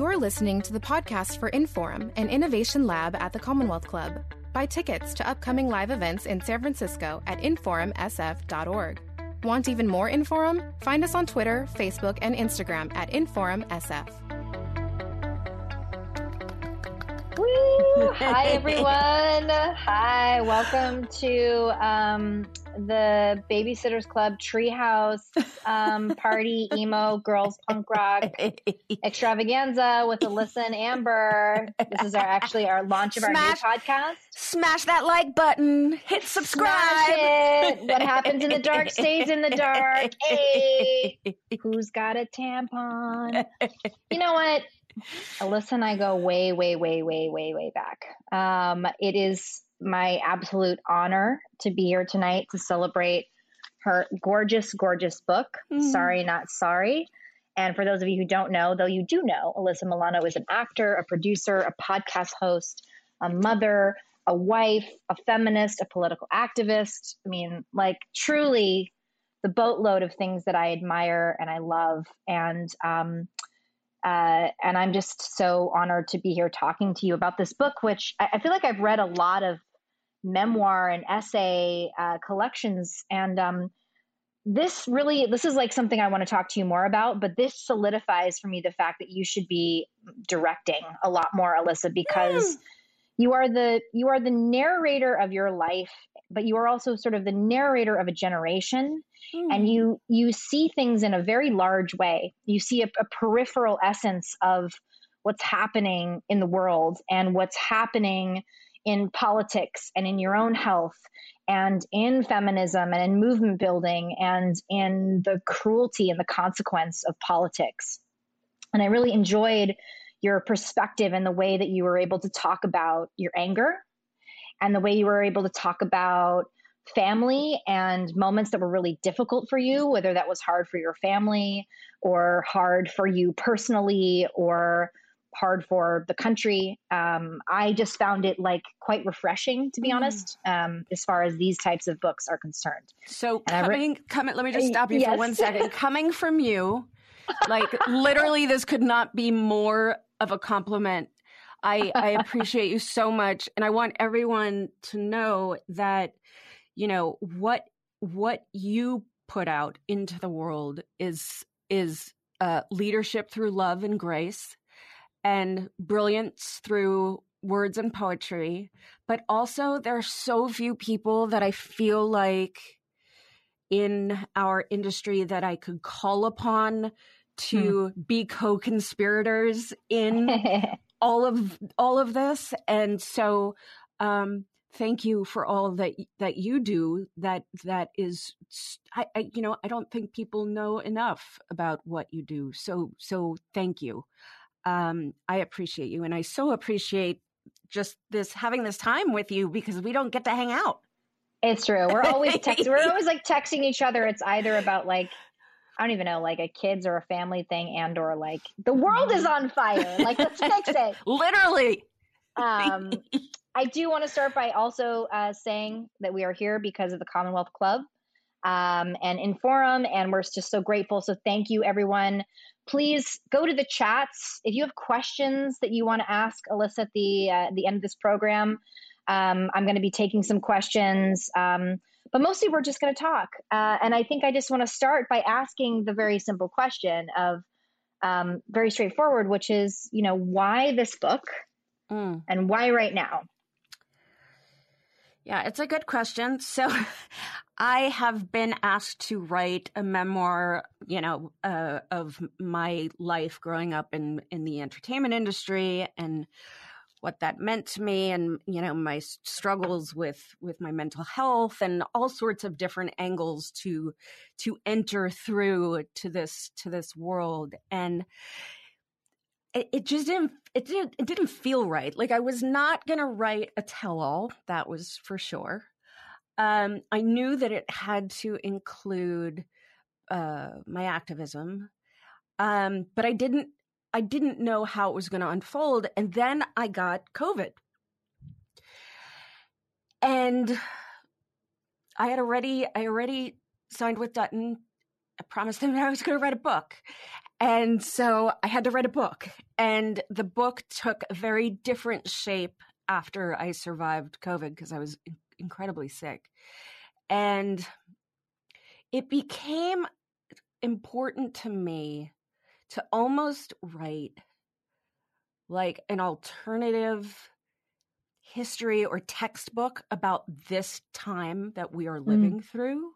You're listening to the podcast for Inforum, an innovation lab at the Commonwealth Club. Buy tickets to upcoming live events in San Francisco at inforumsf.org. Want even more Inforum? Find us on Twitter, Facebook, and Instagram at InforumSF. Woo! Hi, everyone. Hi, welcome to um, the Babysitters Club Treehouse um, Party Emo Girls Punk Rock Extravaganza with Alyssa and Amber. This is our actually our launch of Smash- our new podcast. Smash that like button. Hit subscribe. What happens in the dark stays in the dark. Hey, who's got a tampon? You know what? Alyssa and I go way, way, way, way, way, way back. Um, it is my absolute honor to be here tonight to celebrate her gorgeous, gorgeous book, Mhm. Sorry Not Sorry. And for those of you who don't know, though you do know, Alyssa Milano is an actor, a producer, a podcast host, a mother, a wife, a feminist, a political activist. I mean, like truly the boatload of things that I admire and I love. And um, uh, and I'm just so honored to be here talking to you about this book, which I, I feel like I've read a lot of memoir and essay uh, collections, and um, this really this is like something I want to talk to you more about. But this solidifies for me the fact that you should be directing a lot more, Alyssa, because you are the you are the narrator of your life, but you are also sort of the narrator of a generation. And you you see things in a very large way. You see a, a peripheral essence of what's happening in the world and what's happening in politics and in your own health and in feminism and in movement building and in the cruelty and the consequence of politics. And i really enjoyed your perspective and the way that you were able to talk about your anger and the way you were able to talk about family and moments that were really difficult for you, whether that was hard for your family or hard for you personally or hard for the country. Um, I just found it like quite refreshing, to be Mm. honest, um, as far as these types of books are concerned. So And I re- coming, coming. Let me just stop you Yes. for one second. Coming from you, like literally, this could not be more of a compliment. I I appreciate you so much, and I want everyone to know that you know what what you put out into the world is is uh, leadership through love and grace, and brilliance through words and poetry. But also, there are so few people that I feel like in our industry that I could call upon to be co-conspirators in all of all of this. And so um thank you for all that that you do that that is I, I you know i don't think people know enough about what you do. So so thank you um i appreciate you and i so appreciate just this having this time with you because we don't get to hang out It's true. We're always text- we're always like texting each other. It's either about like I don't even know, like a kids or a family thing, and or like the world is on fire. Like let's fix it. literally Um, I do want to start by also uh, saying that we are here because of the Commonwealth Club um, and Inforum. and we're just so grateful. So thank you, everyone. Please go to the chats if you have questions that you want to ask Alyssa at the uh, the end of this program. Um, I'm going to be taking some questions, um, but mostly we're just going to talk. Uh, and I think I just want to start by asking the very simple question of um, very straightforward, which is, you know, why this book? Mm. and why right now? Yeah, it's a good question. So, I have been asked to write a memoir, you know, uh, of my life growing up in in the entertainment industry and what that meant to me, and you know, my struggles with with my mental health and all sorts of different angles to to enter through to this to this world and it, it just didn't it didn't it didn't feel right. Like i was not going to write a tell-all that was for sure. Um i knew that it had to include uh my activism. Um but i didn't i didn't know how it was going to unfold and then i got covid. And i had already i already signed with dutton I promised him that I was going to write a book. And so I had to write a book. And the book took a very different shape after I survived COVID because I was incredibly sick. And it became important to me to almost write like an alternative history or textbook about this time that we are mm. living mm. through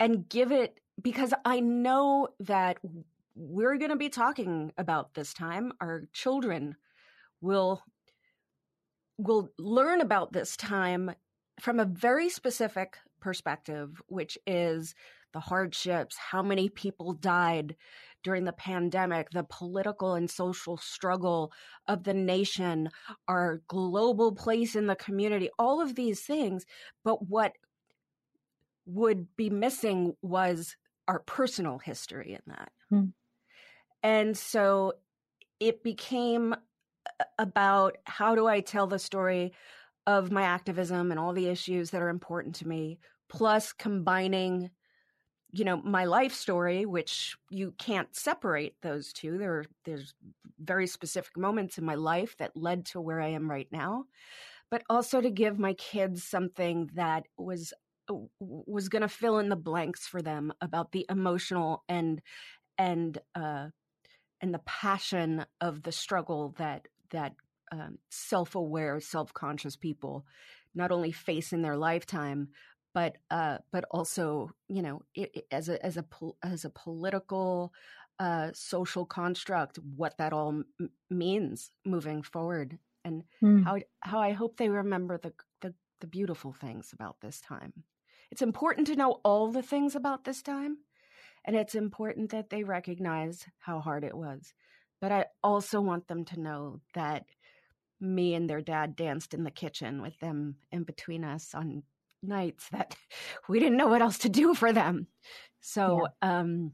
and give it because I know that we're going to be talking about this time. Our children will will learn about this time from a very specific perspective, which is the hardships, how many people died during the pandemic, the political and social struggle of the nation, our global place in the community, all of these things. But what would be missing was our personal history in that. Hmm. And so it became about how do I tell the story of my activism and all the issues that are important to me, plus combining, you know, my life story, which you can't separate those two. There are there's very specific moments in my life that led to where I am right now, but also to give my kids something that was was going to fill in the blanks for them about the emotional and and uh and the passion of the struggle that that um, self-aware, self-conscious people not only face in their lifetime, but uh, but also you know it, it, as a as a as a political uh, social construct, what that all m- means moving forward, and mm. how how I hope they remember the, the the beautiful things about this time. It's important to know all the things about this time, and it's important that they recognize how hard it was. But I also want them to know that me and their dad danced in the kitchen with them in between us on nights that we didn't know what else to do for them. So yeah. um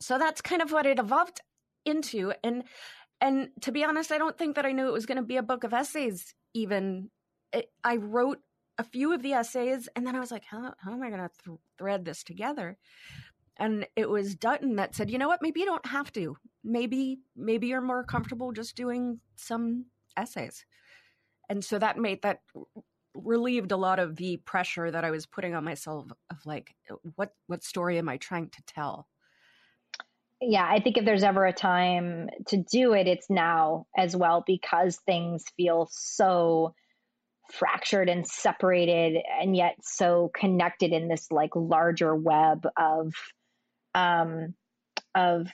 so that's kind of what it evolved into and and to be honest, I don't think that I knew it was going to be a book of essays even it, I wrote a few of the essays and then I was like, how, how am I going to th- thread this together? And it was Dutton that said, you know what, maybe you don't have to. Maybe, maybe you're more comfortable just doing some essays. And so that made that relieved a lot of the pressure that I was putting on myself of like, what, what story am I trying to tell? Yeah, I think if there's ever a time to do it, it's now as well because things feel so fractured and separated and yet so connected in this like larger web of um of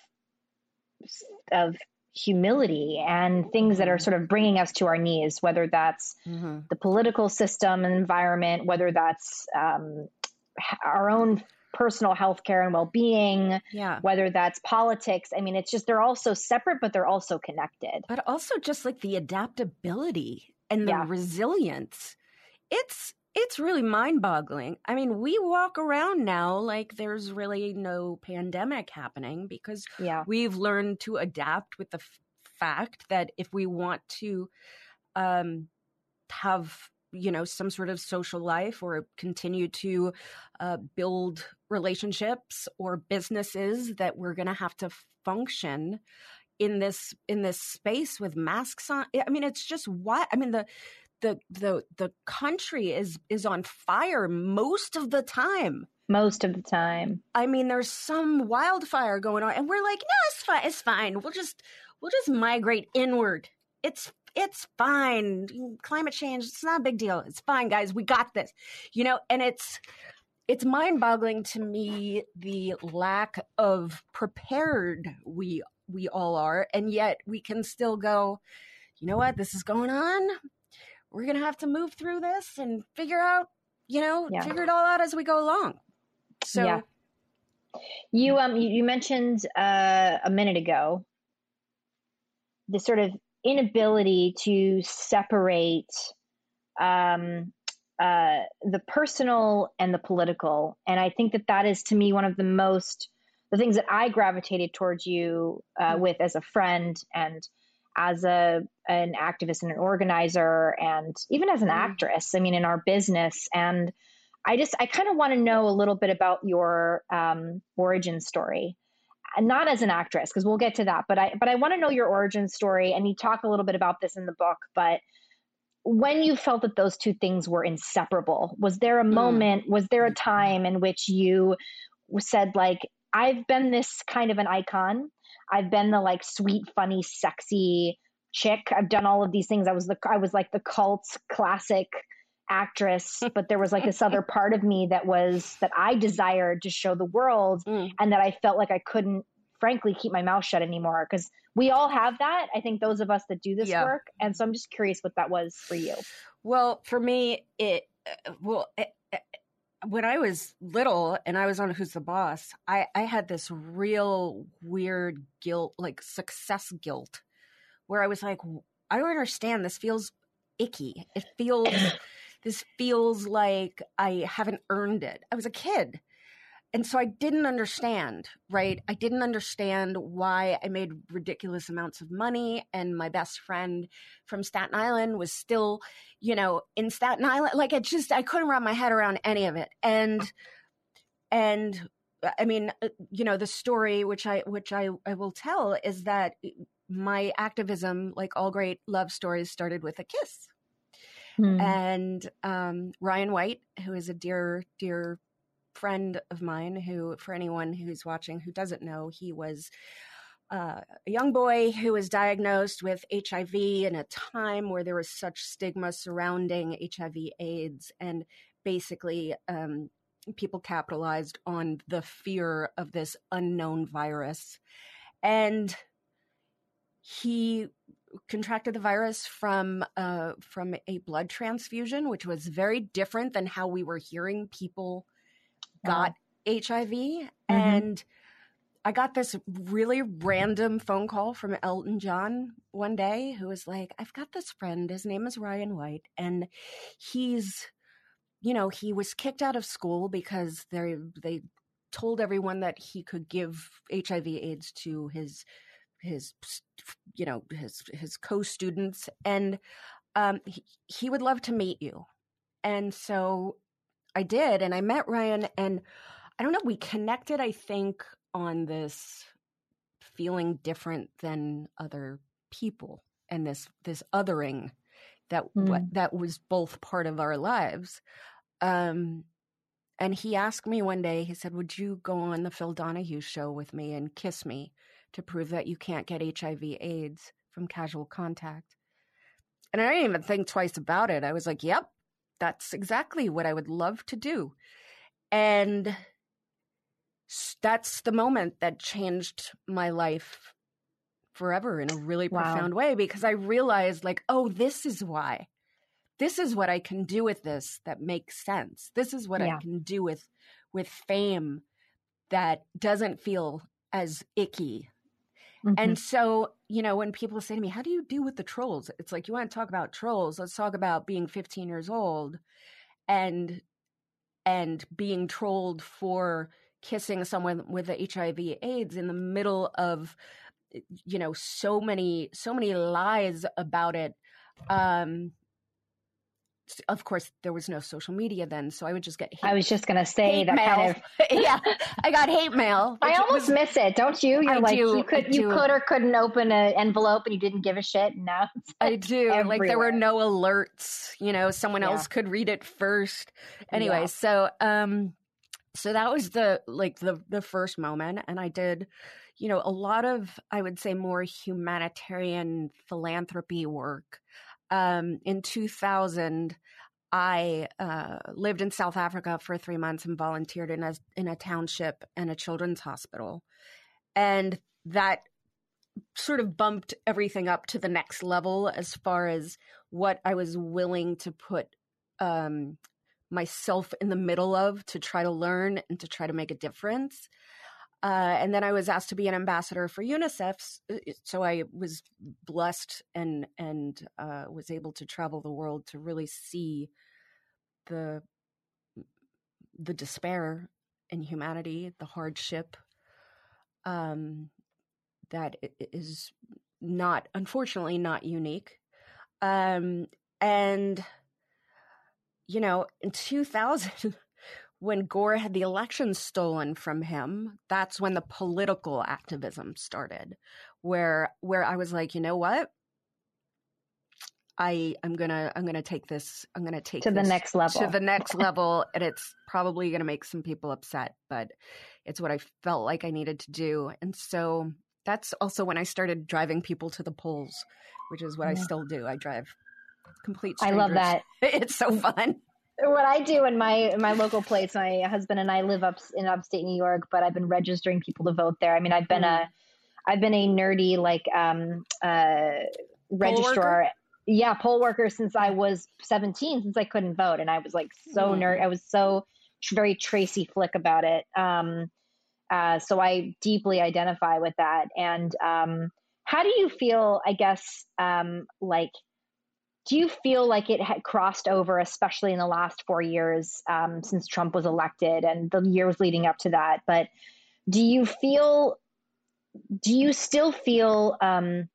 of humility and things that are mm-hmm. sort of bringing us to our knees whether that's mm-hmm. the political system and environment whether that's um, our own personal health care and well-being yeah whether that's politics i mean it's just they're all so separate but they're also connected but also just like the adaptability and the yeah. resilience. It's it's really mind-boggling. I mean, we walk around now like there's really no pandemic happening because yeah. we've learned to adapt with the f- fact that if we want to um, have you know some sort of social life or continue to uh, build relationships or businesses that we're going to have to function in this in this space with masks on i mean it's just what i mean the the the the country is is on fire most of the time. Most of the time. I mean there's some wildfire going on and we're like no it's fine it's fine. We'll just we'll just migrate inward. It's it's fine. Climate change it's not a big deal. It's fine guys. We got this. You know and it's it's mind boggling to me the lack of prepared we we all are. And yet we can still go, you know what, this is going on. We're going to have to move through this and figure out, you know, yeah. figure it all out as we go along. So, yeah. You um you mentioned uh, a minute ago the sort of inability to separate um, uh, the personal and the political, and I think that that is to me one of the most the things that I gravitated towards you uh, mm-hmm. with as a friend and as a an activist and an organizer and even as an mm-hmm. actress. I mean, in our business and I just I kind of want to know a little bit about your um, origin story, not as an actress because we'll get to that, but I but I want to know your origin story, and you talk a little bit about this in the book, but when you felt that those two things were inseparable was there a mm. moment was there a time in which you said like i've been this kind of an icon i've been the like sweet funny sexy chick i've done all of these things i was the i was like the cult classic actress but there was like this other part of me that was that i desired to show the world mm. and that i felt like i couldn't frankly keep my mouth shut anymore because we all have that. I think those of us that do this yeah. work. And so I'm just curious what that was for you. Well, for me, it, uh, well, it, it, when I was little and I was on Who's the Boss, I, I had this real weird guilt, like success guilt, where I was like, I don't understand. This feels icky. It feels, this feels like I haven't earned it. I was a kid and so I didn't understand, right? I didn't understand why I made ridiculous amounts of money and my best friend from Staten Island was still, you know, in Staten Island. Like it just I couldn't wrap my head around any of it. And and I mean, uh, you know, the story which I which I, I will tell is that my activism, like all great love stories, started with a kiss. Hmm. And um, Ryan White, who is a dear, dear friend of mine who, for anyone who's watching who doesn't know, he was uh, a young boy who was diagnosed with HIV in a time where there was such stigma surrounding HIV AIDS. And basically, um, people capitalized on the fear of this unknown virus. And he contracted the virus from uh, from a blood transfusion, which was very different than how we were hearing people got HIV mm-hmm. and I got this really random phone call from Elton John one day who was like, I've got this friend. His name is Ryan White. And he's, you know, he was kicked out of school because they they told everyone that he could give HIV AIDS to his his you know his his co-students and um he, he would love to meet you and so I did, and I met Ryan, and I don't know, we connected, I think, on this feeling different than other people and this this othering that mm. what that was both part of our lives. Um and he asked me one day, he said, Would you go on the Phil Donahue show with me and kiss me to prove that you can't get HIV AIDS from casual contact? And I didn't even think twice about it. I was like, Yep, that's exactly what I would love to do. And that's the moment that changed my life forever in a really wow. profound way because I realized, like, oh, this is why. This is what I can do with this that makes sense. This is what yeah. I can do with with fame that doesn't feel as icky Mm-hmm. And so, you know, when people say to me, How do you deal with the trolls? It's like, You want to talk about trolls? Let's talk about being 15 years old and and being trolled for kissing someone with the HIV AIDS in the middle of you know so many so many lies about it um of course there was no social media then so i would just get hate, i was just going to say that mail. kind of yeah i got hate mail i almost was, miss it don't you you're I like do, you could you could or couldn't open an envelope and you didn't give a shit now i do everywhere. like there were no alerts you know someone yeah. else could read it first anyway yeah. so um so that was the like the the first moment and i did you know a lot of i would say more humanitarian philanthropy work um, in 2000, I uh, lived in South Africa for three months and volunteered in a in a township and a children's hospital, and that sort of bumped everything up to the next level as far as what I was willing to put um, myself in the middle of to try to learn and to try to make a difference. Uh, and then I was asked to be an ambassador for UNICEF, uh, so I was blessed and and uh, was able to travel the world to really see the the despair in humanity, the hardship um, that is not, unfortunately, not unique. Um, and you know, in 2000, when Gore had the election stolen from him, that's when the political activism started, where where I was like, you know what? I I'm gonna I'm gonna take this I'm gonna take to the next level to the next level, and it's probably gonna make some people upset, but it's what I felt like I needed to do, and so that's also when I started driving people to the polls, which is what yeah. I still do. I drive complete. Strangers. I love that. it's so mm. fun. What I do in my my local place, my husband and I live up in upstate New York, but I've been registering people to vote there. I mean, I've been mm. a I've been a nerdy like um uh registrar yeah, poll worker since I was 17, since I couldn't vote. And I was like so mm. nerd. I was so very Tracy Flick about it. Um, uh, so I deeply identify with that. And um, how do you feel, I guess, um, like, do you feel like it had crossed over, especially in the last four years um, since Trump was elected and the years leading up to that? But do you feel, do you still feel, um,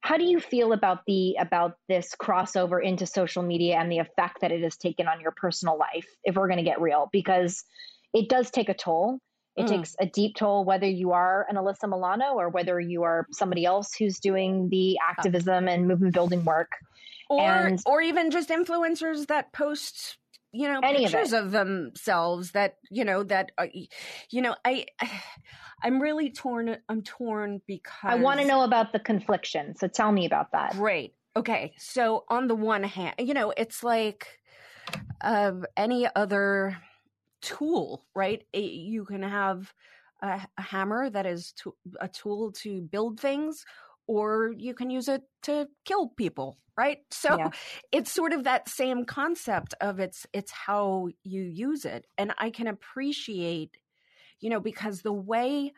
how do you feel about the about this crossover into social media and the effect that it has taken on your personal life if we're going to get real because it does take a toll it mm. takes a deep toll whether you are an alyssa milano or whether you are somebody else who's doing the activism and movement building work or and, or even just influencers that post you know pictures of, of, themselves that you know that uh, you know i I'm really torn. I'm torn because I want to know about the confliction. So tell me about that. Great. Okay. So on the one hand, you know, it's like uh, any other tool, right? You can have a, a hammer that is to, a tool to build things, or you can use it to kill people, right? So yeah. it's sort of that same concept of it's it's how you use it, and I can appreciate you know, because the way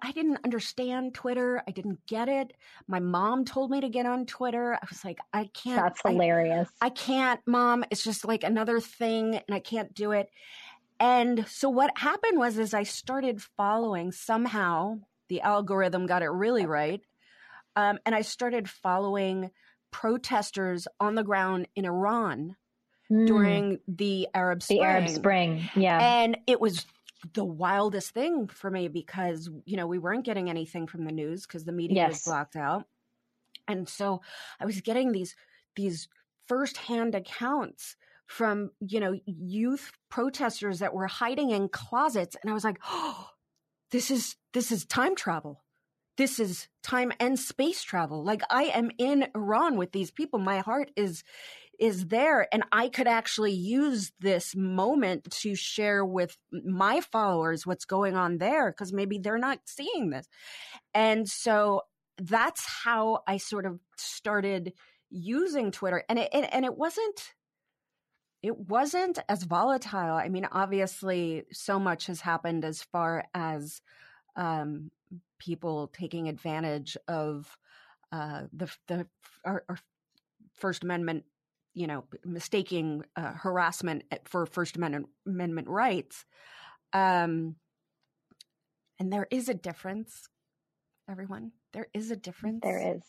I didn't understand Twitter. I didn't get it. My mom told me to get on Twitter. I was like, I can't. That's hilarious. I, I, can't, mom. It's just like another thing and I can't do it. And so what happened was is I started following somehow the algorithm got it really right. Um, and I started following protesters on the ground in Iran mm. during the Arab Spring. The Arab Spring, yeah. And it was the wildest thing for me because you know we weren't getting anything from the news because the media yes. was blocked out and so i was getting these these firsthand accounts from you know youth protesters that were hiding in closets and i was like oh this is this is time travel. This is time and space travel. Like i am in iran with these people. My heart is is there. And I could actually use this moment to share with my followers what's going on there because maybe they're not seeing this. And so that's how I sort of started using Twitter. And it and, and it wasn't it wasn't as volatile. I mean, obviously, so much has happened as far as um, people taking advantage of uh, the the our, our First Amendment you know, mistaking uh, harassment for First Amendment, Amendment rights. Um, and there is a difference, everyone. There is a difference. There is.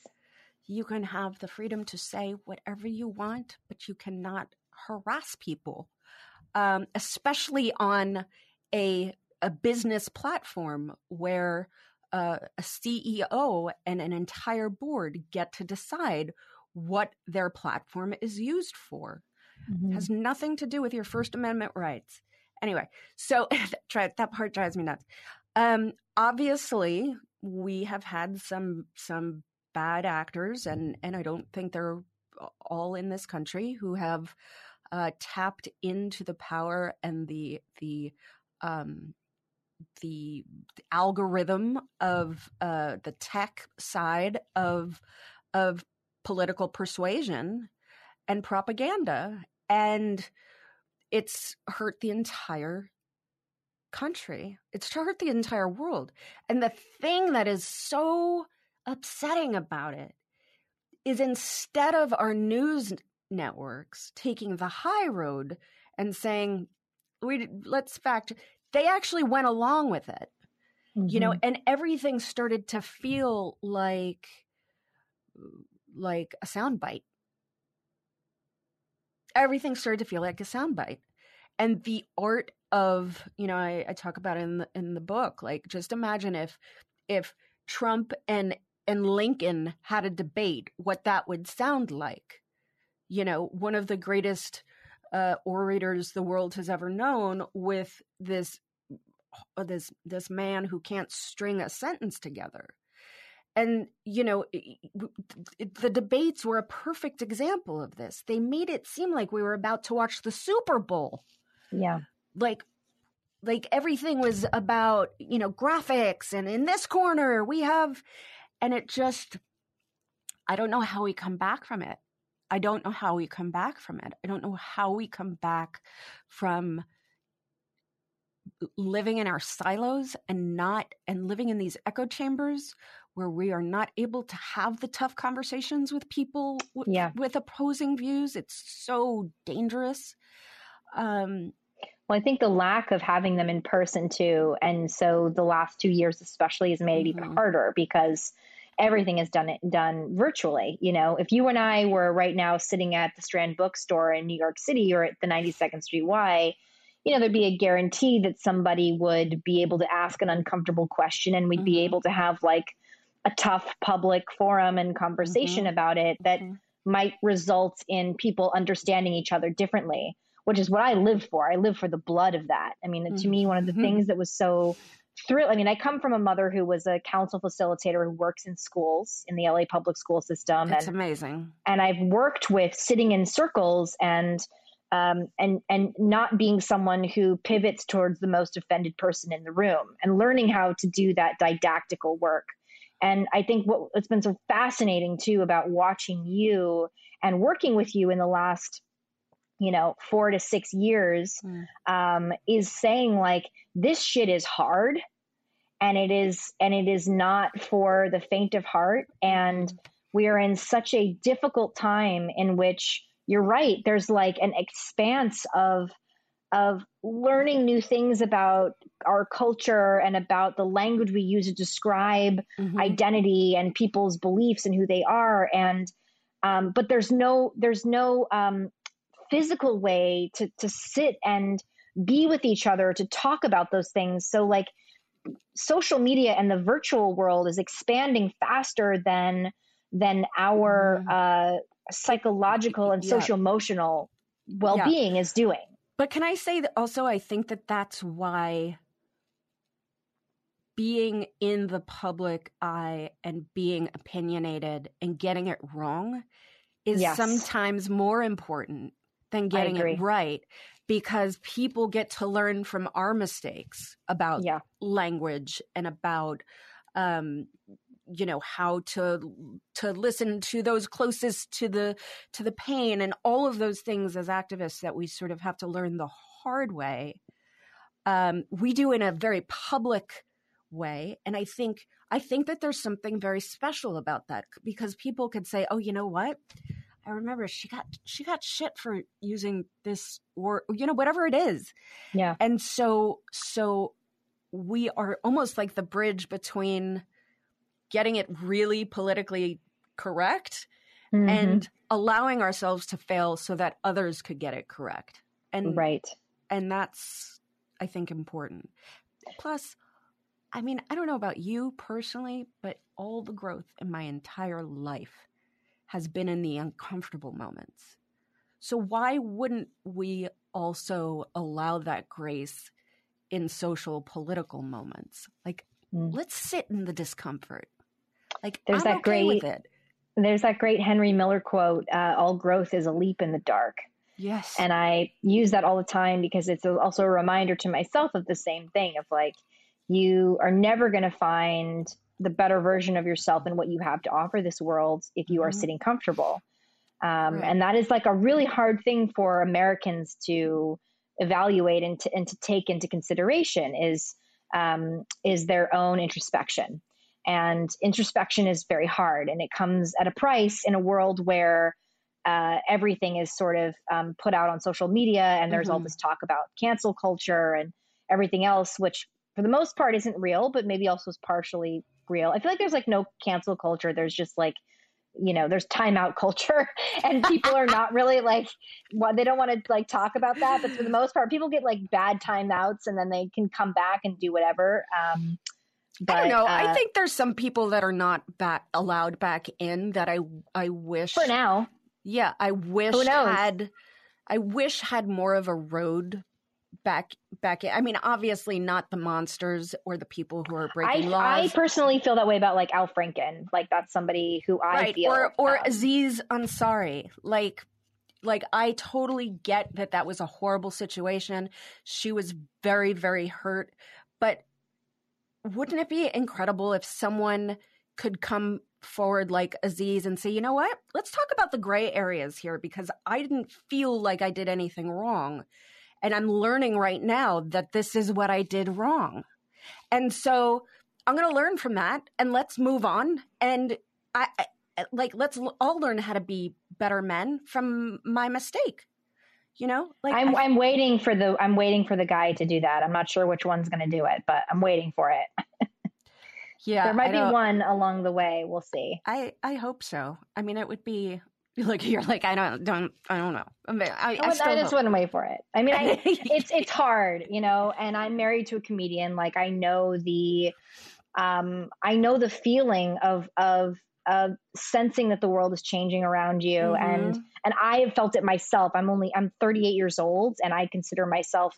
You can have the freedom to say whatever you want, but you cannot harass people, um, especially on a a business platform where uh, a CEO and an entire board get to decide what their platform is used for. Mm-hmm. It has nothing to do with your First Amendment rights. Anyway, so that part drives me nuts. Um, obviously, we have had some some bad actors, and and I don't think they're all in this country who have uh, tapped into the power and the the um, the, algorithm of uh, the tech side of of political persuasion and propaganda. And it's hurt the entire country. It's hurt the entire world. And the thing that is so upsetting about it is instead of our news networks taking the high road and saying, we let's fact, they actually went along with it. Mm-hmm. You know, mm-hmm. and everything started to feel like like a soundbite. Everything started to feel like a soundbite. and the art of you know I, I talk about it in the in the book like just imagine if if Trump and and Lincoln had a debate what that would sound like. You know one of the greatest uh, orators the world has ever known with this uh, this this man who can't string a sentence together. And you know the debates were a perfect example of this. They made it seem like we were about to watch the super bowl. Yeah. Like like everything was about you know graphics and in this corner we have and it just i don't know how we come back from it i don't know how we come back from it i don't know how we come back from living in our silos and not and living in these echo chambers where we are not able to have the tough conversations with people w- yeah. with opposing views it's so dangerous um well, I think the lack of having them in person too, and so the last two years especially has made it mm-hmm. even harder because everything is done done virtually. You know, if you and I were right now sitting at the Strand Bookstore in New York City or at the 92nd Street Y, you know, there'd be a guarantee that somebody would be able to ask an uncomfortable question, and we'd mm-hmm. be able to have like a tough public forum and conversation mm-hmm. about it that mm-hmm. might result in people understanding each other differently which is what I live for. I live for the blood of that. I mean, to me, one of the mm-hmm. things that was so thrill. I mean, I come from a mother who was a council facilitator who works in schools in the LA public school system. That's and, amazing. And I've worked with sitting in circles and um, and and not being someone who pivots towards the most offended person in the room and learning how to do that didactical work. And I think what it's been so fascinating too about watching you and working with you in the last you know, four to six years, mm. um, is saying like this shit is hard and it is and it is not for the faint of heart. And we are in such a difficult time in which you're right, there's like an expanse of of learning new things about our culture and about the language we use to describe mm-hmm. identity and people's beliefs and who they are and um, but there's no there's no um, physical way to to sit and be with each other to talk about those things so like social media and the virtual world is expanding faster than than our mm-hmm. uh, psychological and yeah. social emotional well-being yeah. is doing but can i say that also i think that that's why being in the public eye and being opinionated and getting it wrong is yes. sometimes more important than getting it right because people get to learn from our mistakes about yeah. language and about um, you know how to to listen to those closest to the to the pain and all of those things as activists that we sort of have to learn the hard way. Um, we do in a very public way. And i think i think that there's something very special about that because people could say oh you know what I remember she got she got shit for using this or you know whatever it is. Yeah. And so so we are almost like the bridge between getting it really politically correct mm-hmm. and allowing ourselves to fail so that others could get it correct. And right. And that's I think important. Plus I mean, I don't know about you personally, but all the growth in my entire life has been in the uncomfortable moments. So, why wouldn't we also allow that grace in social political moments? Like, mm. let's sit in the discomfort. Like, there's I'm that okay great, There's that great Henry Miller quote uh, all growth is a leap in the dark. Yes. And I use that all the time because it's also a reminder to myself of the same thing of like, you are never going to find the better version of yourself and what you have to offer this world if you are mm-hmm. sitting comfortable. Um, right. And that is like a really hard thing for Americans to evaluate and to, and to take into consideration is um, is their own introspection. And introspection is very hard, and it comes at a price in a world where uh, everything is sort of um, put out on social media, and there's mm-hmm. all this talk about cancel culture and everything else, which for the most part isn't real, but maybe also is partially real. I feel like there's like no cancel culture. There's just like you know there's timeout culture and people are not really like well, they don't want to like talk about that but for the most part people get like bad timeouts and then they can come back and do whatever um but, I don't know. Uh, I think there's some people that are not back allowed back in that I I wish for now. Yeah, I wish had I wish had more of a road back back in. I mean, obviously not the monsters or the people who are breaking I, laws. I personally feel that way about like Al Franken. Like that's somebody who I right. feel or or um, Aziz Ansari. Like like I totally get that that was a horrible situation. She was very very hurt, but wouldn't it be incredible if someone could come forward like Aziz and say, you know what? Let's talk about the gray areas here because I didn't feel like I did anything wrong. And I'm learning right now that this is what I did wrong. And so I'm going to learn from that and let's move on. And I, I like, let's all learn how to be better men from my mistake you know? Like I'm, I, am waiting for the i'm waiting for the guy to do that. I'm not sure which one's going to do it but i'm waiting for it. Yeah there might be one along the way. We'll see. I i hope so. I mean it would be like you're like i don't don't i don't know. I, I, I, I just wouldn't wait for it. I mean I, it's it's hard you know and i'm married to a comedian. Like i know the um i know the feeling of of uh, sensing that the world is changing around you. Mm-hmm. and and i have felt it myself. I'm only i'm 38 years old and i consider myself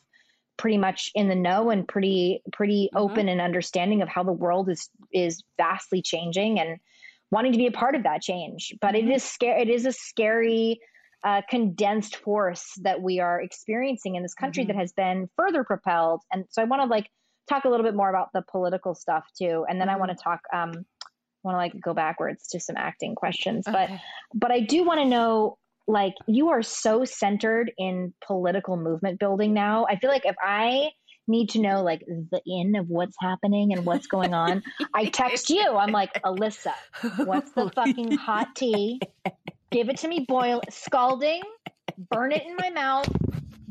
pretty much in the know and pretty pretty mm-hmm. open and understanding of how the world is is vastly changing. And wanting to be a part of that change but mm-hmm. it is scary it is a scary uh, condensed force that we are experiencing in this country that mm-hmm. has been further propelled and so i want to like talk a little bit more about the political stuff too and then i want to mm-hmm. talk um, want to like go backwards to some acting questions, okay. but but I do want to know like you are so centered in political movement building now. I feel like if I need to know like the in of what's happening and what's going on, I text you. I'm like, Alyssa, what's the fucking hot tea? Give it to me, boil scalding, burn it in my mouth,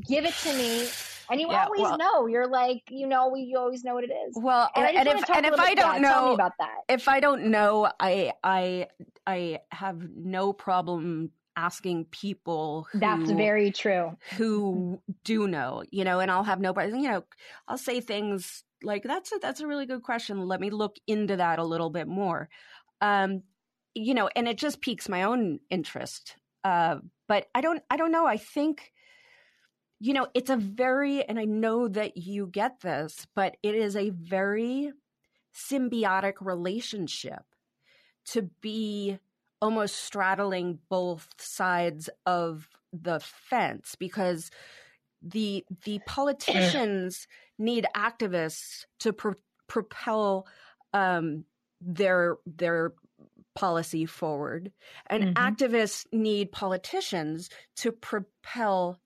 give it to me and you yeah, always well, know. You're like, you know, you always know what it is. Well, and, and if and if I don't know about that, if I don't know, I I I have no problem asking people who, that's very true. who do know you know and i'll have no you know i'll say things like that's a that's a really good question. Let me look into that a little bit more. Um you know and it just piques my own interest uh but i don't i don't know. I think you know, it's a very, and I know that you get this, but it is a very symbiotic relationship to be almost straddling both sides of the fence because the the politicians need activists to pro- propel um, their their policy forward and mm-hmm. activists need politicians to propel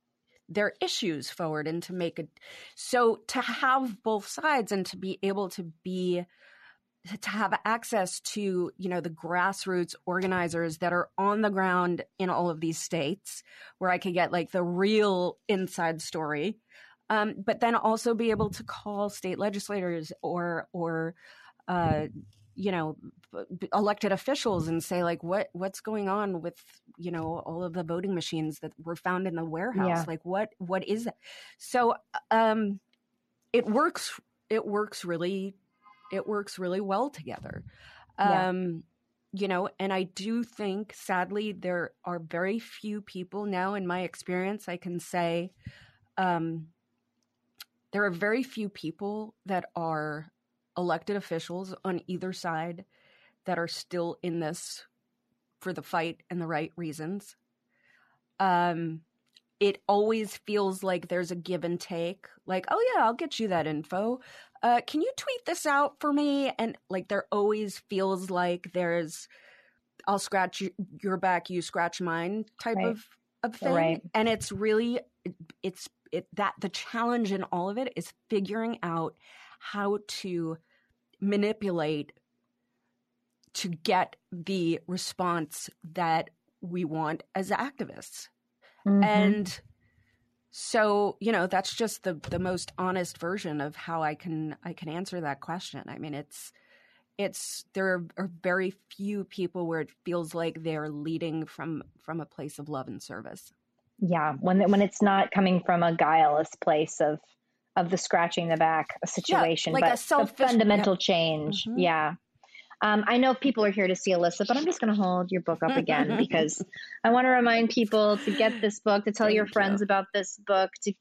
their issues forward and to make it so to have both sides and to be able to be to have access to you know the grassroots organizers that are on the ground in all of these states where i could get like the real inside story. Um, but then also be able to call state legislators or or uh, you know elected officials and say like what what's going on with you know all of the voting machines that were found in the warehouse? Yeah. like what what is that so um it works it works really it works really well together yeah. um you know and i do think sadly there are very few people now in my experience i can say um there are very few people that are elected officials on either side that are still in this for the fight and the right reasons. Um, it always feels like there's a give and take. Like, oh yeah, I'll get you that info. Uh, can you tweet this out for me? And like, there always feels like there's, I'll scratch your back, you scratch mine type right. of of thing. Right. And it's really, it's it that the challenge in all of it is figuring out how to manipulate to get the response that we want as activists. Mm-hmm. And so, you know, that's just the the most honest version of how I can I can answer that question. I mean, it's it's there are very few people where it feels like they're leading from from a place of love and service yeah when when it's not coming from a guileless place of of the scratching the back situation yeah, like but a fundamental yeah. change mm-hmm. yeah um, I know people are here to see Alyssa, but I'm just going to hold your book up again because I want to remind people to get this book, to tell Thank your friends you. about this book, to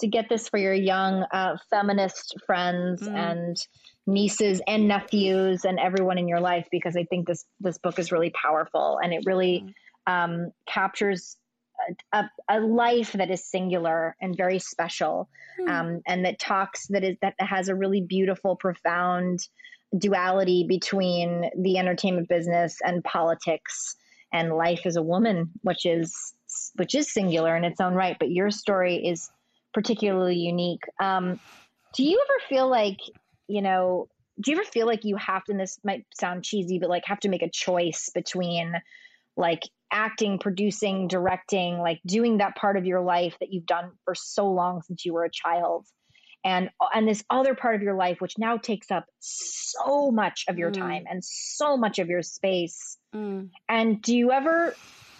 to get this for your young uh, feminist friends mm. and nieces and nephews and everyone in your life because I think this this book is really powerful and it really mm. um, captures a, a, life that is singular and very special mm. um, and that talks that is that has a really beautiful profound duality between the entertainment business and politics and life as a woman which is which is singular in its own right but your story is particularly unique. Um, do you ever feel like, you know, do you ever feel like you have to, and this might sound cheesy, but like have to make a choice between like acting, producing, directing, like doing that part of your life that you've done for so long since you were a child? And, and this other part of your life, which now takes up so much of your mm. time and so much of your space. Mm. And do you ever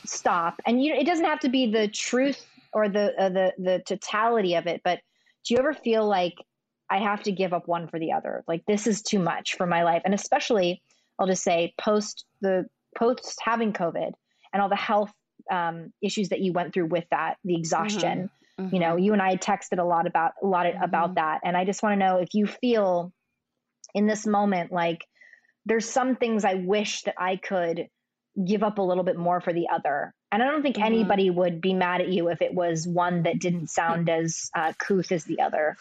stop? And you, it doesn't have to be the truth or the uh, the the totality of it but do you ever feel like i have to give up one for the other like this is too much for my life and especially i'll just say post the post having covid and all the health um, issues that you went through with that the exhaustion mm-hmm. Mm-hmm. you know you and i texted a lot about a lot mm-hmm. about that and i just want to know if you feel in this moment like there's some things i wish that i could give up a little bit more for the other and I don't think mm-hmm. anybody would be mad at you if it was one that didn't sound as uh, couth as the other.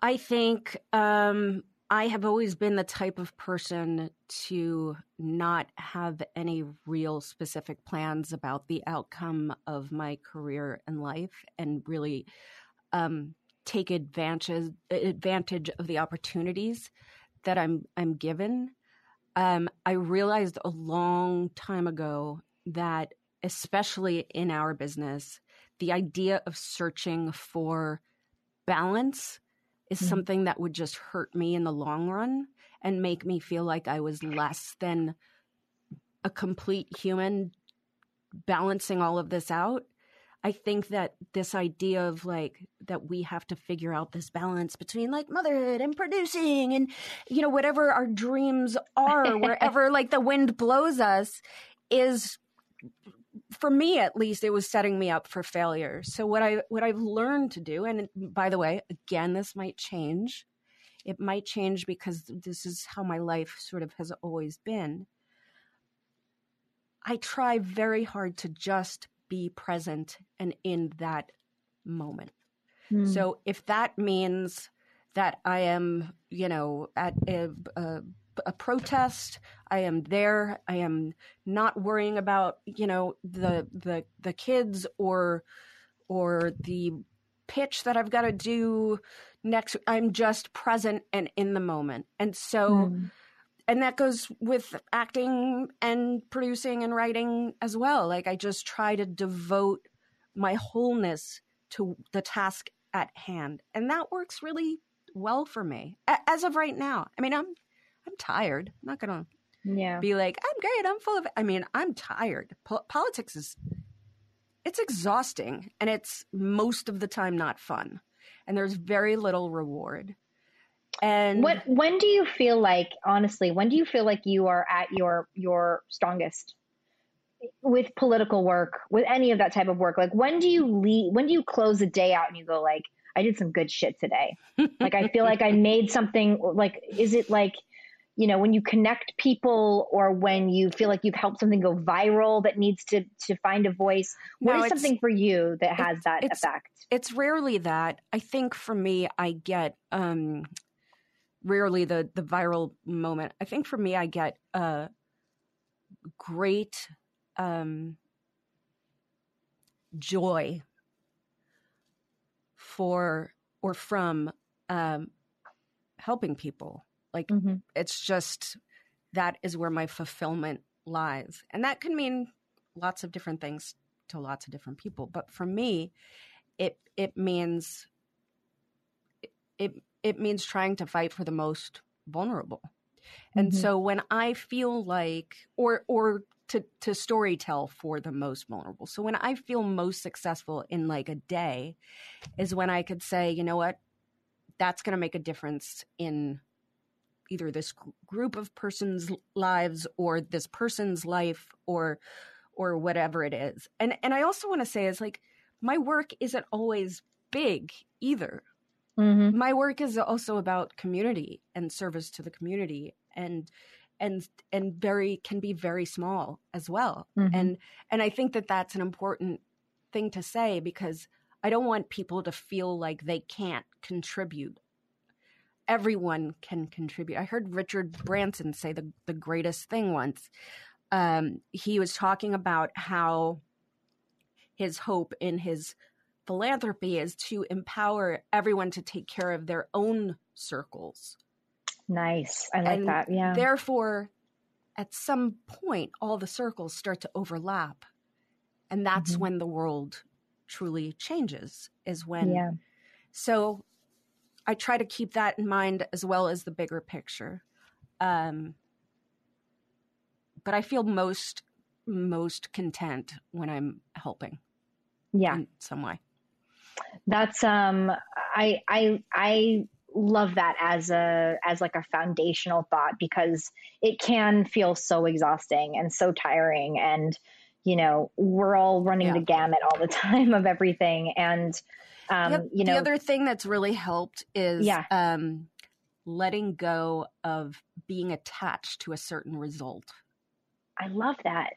I think um, I have always been the type of person to not have any real specific plans about the outcome of my career and life and really um, take advantage advantage of the opportunities that I'm I'm given. Um, I realized a long time ago that especially in our business, the idea of searching for balance is mm-hmm. something that would just hurt me in the long run and make me feel like I was less than a complete human balancing all of this out. I think that this idea of like that we have to figure out this balance between like motherhood and producing and you know whatever our dreams are wherever like the wind blows us is for me at least it was setting me up for failure. So what i what i've learned to do and by the way again this might change. It might change because this is how my life sort of has always been. I try very hard to just be present and in that moment. Mm. so if that means that i am you know at a, a a protest. I am there. I am not worrying about you know the the the kids or or the pitch that I've got to do next. I'm just present and in the moment, and so. Mm. And that goes with acting and producing and writing as well. Like, I just try to devote my wholeness to the task at hand. And that works really well for me as of right now. I mean, I'm I'm tired. I'm not gonna yeah. be like, I'm great. I'm full of. I mean, I'm tired. Po- politics is it's exhausting, and it's most of the time not fun, and there's very little reward. And what when do you feel like honestly? When do you feel like you are at your your strongest? with political work with any of that type of work like when do you leave when do you close a day out and you go like i did some good shit today like i feel like i made something like is it like you know when you connect people or when you feel like you've helped something go viral that needs to to find a voice what no, is something for you that has that it's, effect? it's rarely that. I think for me i get um rarely the the viral moment. I think for me i get a great um joy for or from um helping people like mm-hmm. it's just that is where my fulfillment lies. And that can mean lots of different things to lots of different people. But for me, it it means it it means trying to fight for the most vulnerable. And mm-hmm. so when I feel like, or, or to, to story tell for the most vulnerable. So when I feel most successful in like a day is when I could say, you know what, that's going to make a difference in either this group of persons' lives or this person's life or or whatever it is. And and I also want to say is like my work isn't always big either. Mm-hmm. My work is also about community and service to the community and and and very can be very small as well. Mm-hmm. And and I think that that's an important thing to say because I don't want people to feel like they can't contribute. Everyone can contribute. I heard Richard Branson say the, the greatest thing once. Um, he was talking about how his hope in his philanthropy is to empower everyone to take care of their own circles. Nice. I like and that. Yeah. Therefore, at some point, all the circles start to overlap. And that's mm-hmm. when the world truly changes, is when. Yeah. So I try to keep that in mind as well as the bigger picture. Um, but I feel most most content when I'm helping. Yeah. In some way. That's um I I I love that as a as like a foundational thought because it can feel so exhausting and so tiring and you know we're all running yeah. the gamut all the time of everything and um the, you know the other thing that's really helped is yeah. um letting go of being attached to a certain result i love that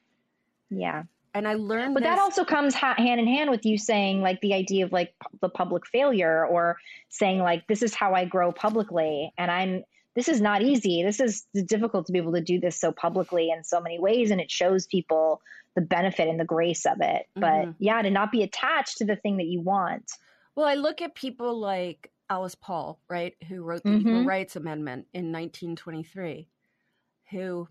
yeah and I learned, but this. that also comes ha- hand in hand with you saying like the idea of like p- the public failure, or saying like this is how I grow publicly, and I'm this is not easy. This is difficult to be able to do this so publicly in so many ways, and it shows people the benefit and the grace of it. But mm-hmm. yeah, to not be attached to the thing that you want. Well, I look at people like Alice Paul, right, who wrote the mm-hmm. Equal Rights Amendment in 1923, who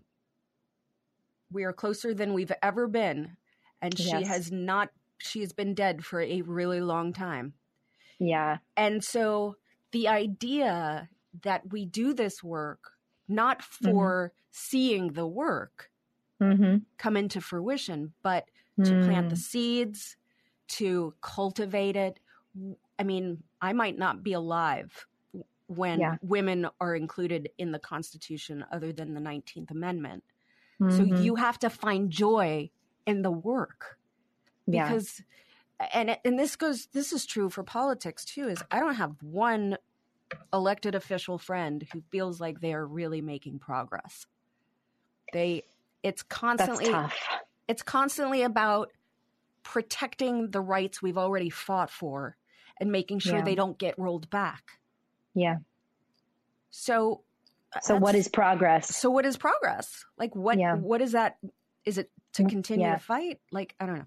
we are closer than we've ever been and she yes. has not she has been dead for a really long time yeah and so the idea that we do this work not for mm-hmm. seeing the work mm-hmm. come into fruition but to mm. plant the mm. seeds to cultivate it i mean i might not be alive when yeah. women are included in the constitution other than the 19th amendment mm-hmm. so you have to find joy in the work because yeah. and and this goes this is true for politics too is i don't have one elected official friend who feels like they are really making progress they it's constantly it's constantly about protecting the rights we've already fought for and making sure yeah. they don't get rolled back yeah so so what is progress so what is progress like what yeah. what is that is it to mm, continue yeah. to fight? Like, I don't know.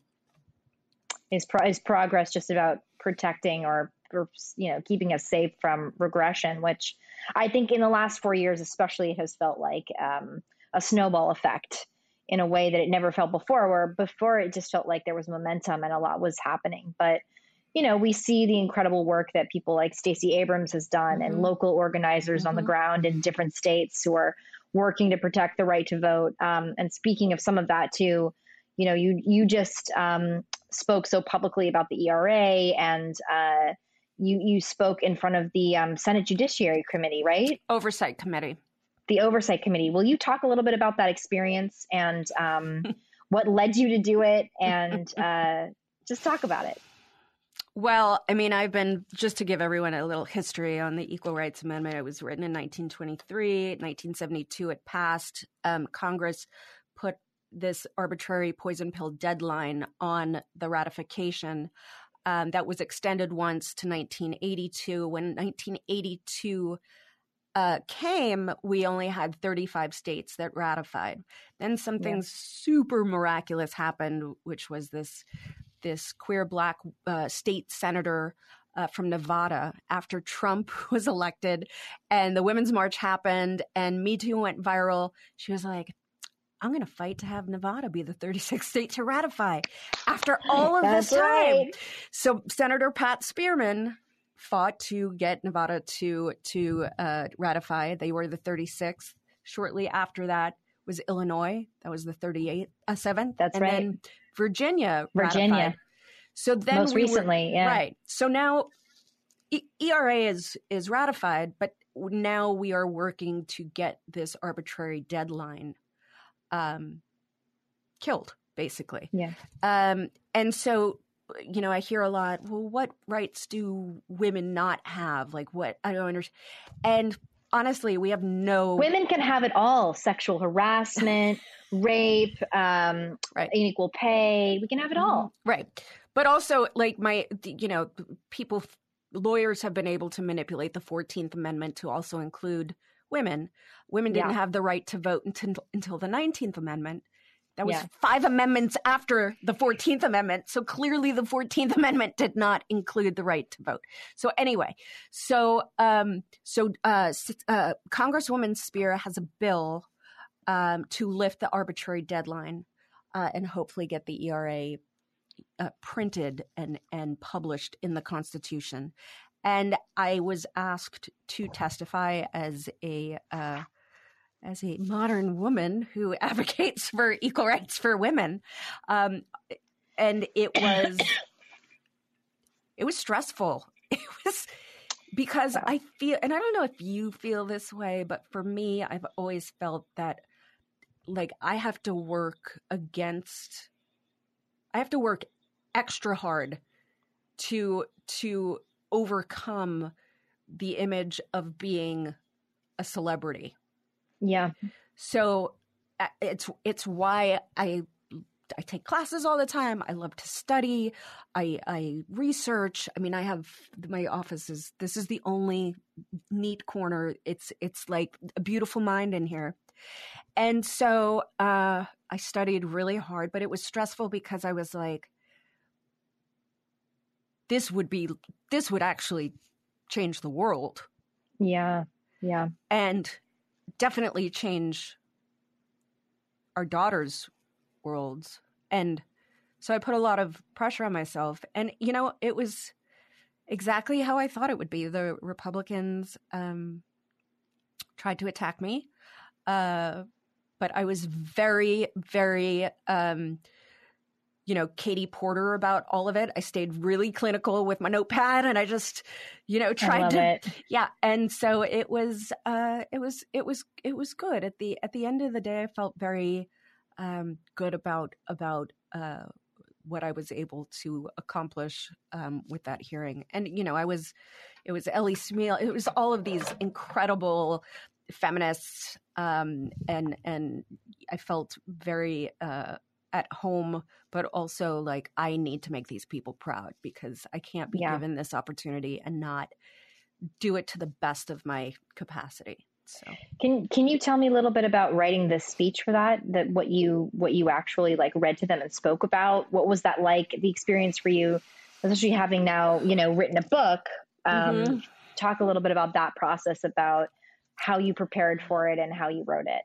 Is, pro- is progress just about protecting or, or, you know, keeping us safe from regression, which I think in the last four years, especially, it has felt like um, a snowball effect in a way that it never felt before, where before it just felt like there was momentum and a lot was happening. But you know, we see the incredible work that people like Stacey Abrams has done mm-hmm. and local organizers mm-hmm. on the mm-hmm. ground in different states who are working to protect the right to vote. Um, and speaking of some of that too, you know, you you just um, spoke so publicly about the ERA, and uh, you you spoke in front of the um, Senate Judiciary Committee, right? Oversight Committee. The Oversight Committee. Will you talk a little bit about that experience and um, what led you to do it, and uh, just talk about it? Well, I mean, I've been, just to give everyone a little history on the Equal Rights Amendment, it was written in 1923. 1972, it passed. Um, Congress put this arbitrary poison pill deadline on the ratification. Um, that was extended once to 1982. When 1982 uh, came, we only had 35 states that ratified. Then something yeah. super miraculous happened, which was this this queer black uh, state senator uh, from Nevada after Trump was elected and the Women's March happened and Me Too went viral. She was like, I'm going to fight to have Nevada be the 36th state to ratify after all of That's this time. Right. So Senator Pat Spearman fought to get Nevada to to uh, ratify. They were the 36th. shortly after that was Illinois. That was the 38th, uh, 7th. That's and right. Virginia. Virginia. Ratified. So then Most we were- recently, yeah. Right. So now E- ERA is is ratified, but now we are working to get this arbitrary deadline um, killed, basically. Yeah. Um, and so, you know, I hear a lot. Well, what rights do women not have? Like, what I don't understand. And honestly, we have no Women can have it all sexual harassment, rape, um, Right. unequal pay. We can have it all. Right. But also, like, my, you know, people, lawyers have been able to manipulate the 14th Amendment to also include women. Women didn't Yeah. have the right to vote until, until the 19th Amendment. That was Yeah. five amendments after the 14th Amendment. So clearly, the 14th Amendment did not include the right to vote. So, anyway, so, um, so, uh, uh, Congresswoman Speier has a bill um, to lift the arbitrary deadline uh, and hopefully get the ERA uh, printed and and published in the Constitution. And I was asked to testify as a uh, as a modern woman who advocates for equal rights for women, um, and it was it was stressful. It was because Wow. I feel, and I don't know if you feel this way, but for me, I've always felt that like I have to work against I have to work extra hard to to overcome the image of being a celebrity. Yeah. So uh, it's it's why I I take classes all the time. I love to study. I I research. I mean, I have my office is this is the only neat corner. It's it's like a beautiful mind in here. And so uh I studied really hard, but it was stressful because I was like this would be this would actually change the world Yeah. Yeah. and definitely change our daughters' worlds. And so I put a lot of pressure on myself. And, you know, it was exactly how I thought it would be. The Republicans um, tried to attack me. Uh, but I was very, very, um, you know, Katie Porter about all of it. I stayed really clinical with my notepad and I just, you know, tried to it. yeah and so it was uh it was it was it was good at the at the end of the day i felt very um good about about uh what i was able to accomplish um with that hearing and you know i was it was ellie smeal it was all of these incredible feminists um and and i felt very uh at home but also like i need to make these people proud because i can't be Yeah. given this opportunity and not do it to the best of my capacity. So Can Can you tell me a little bit about writing the speech for that? That what you what you actually like read to them and spoke about. What was that like? The experience for you, especially having now you know written a book. Um, Mhm. Talk a little bit about that process, about how you prepared for it and how you wrote it.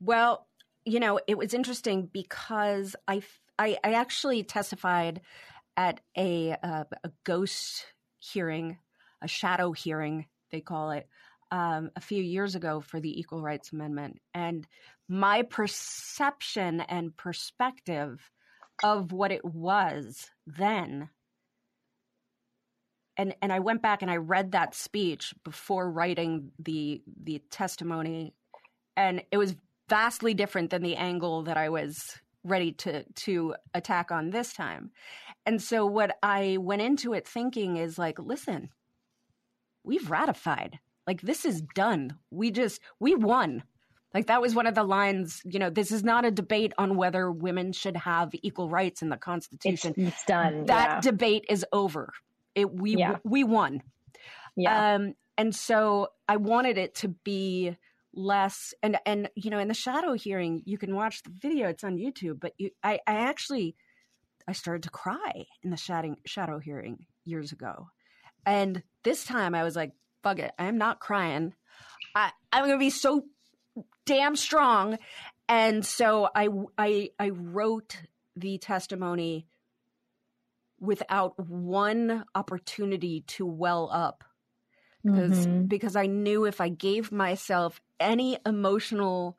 Well, you know, it was interesting because I I, I actually testified at a uh, a ghost hearing, a shadow hearing they call it, um, a few years ago for the Equal Rights Amendment, and my perception and perspective of what it was then. And, and I went back and I read that speech before writing the the testimony and it was vastly different than the angle that I was ready to to attack on this time. And so what I went into it thinking is like, listen, we've ratified. Like this is done. We just we won. Like that was one of the lines, you know, this is not a debate on whether women should have equal rights in the constitution. it's done. that debate is over. It we Yeah. we won. yeah. yeah. Um, and so I wanted it to be less and and you know in the shadow hearing you can watch the video it's on YouTube but you I I actually I started to cry in the shadow shadow hearing years ago. And this time I was like fuck it I'm not crying. I I'm to be so damn strong. And so I I I wrote the testimony without one opportunity to well up because mm-hmm. because I knew if I gave myself any emotional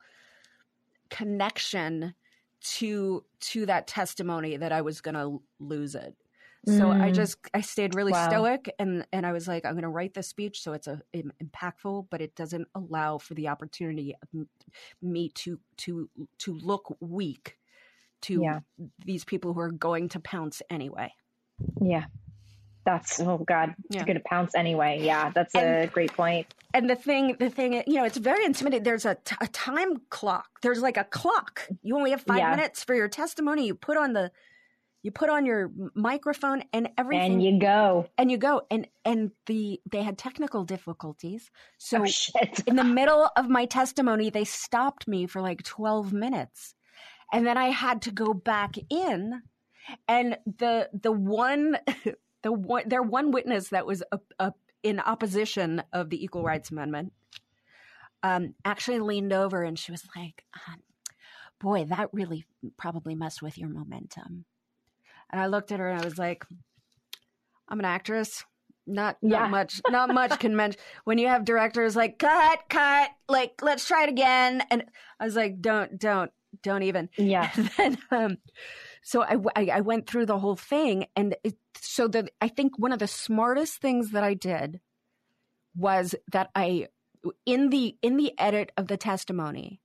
connection to to that testimony that I was going to lose it. So mm. I just I stayed really wow. stoic and and I was like I'm going to write this speech so it's a, impactful but it doesn't allow for the opportunity of me to to to look weak to yeah. these people who are going to pounce anyway. Yeah. That's oh god, yeah. going to pounce anyway. Yeah, that's and, a great point. And the thing, the thing, you know, it's very intimidating. There's a, t- a time clock. There's like a clock. You only have five yeah. minutes for your testimony. You put on the, you put on your microphone and everything, and you go, and you go, and and the they had technical difficulties. So oh, in the middle of my testimony, they stopped me for like twelve minutes, and then I had to go back in and the the one the one their one witness that was a, a, in opposition of the Equal Rights Amendment um, actually leaned over and she was like, um, "Boy, that really probably messed with your momentum." And I looked at her and I was like, "I'm an actress." Not, not much, not much can mention when you have directors like cut, cut, like let's try it again. And I was like, don't, don't, don't even. Yeah. And then, um, so I, I, I went through the whole thing, and it, so that I think one of the smartest things that I did was that I in the in the edit of the testimony,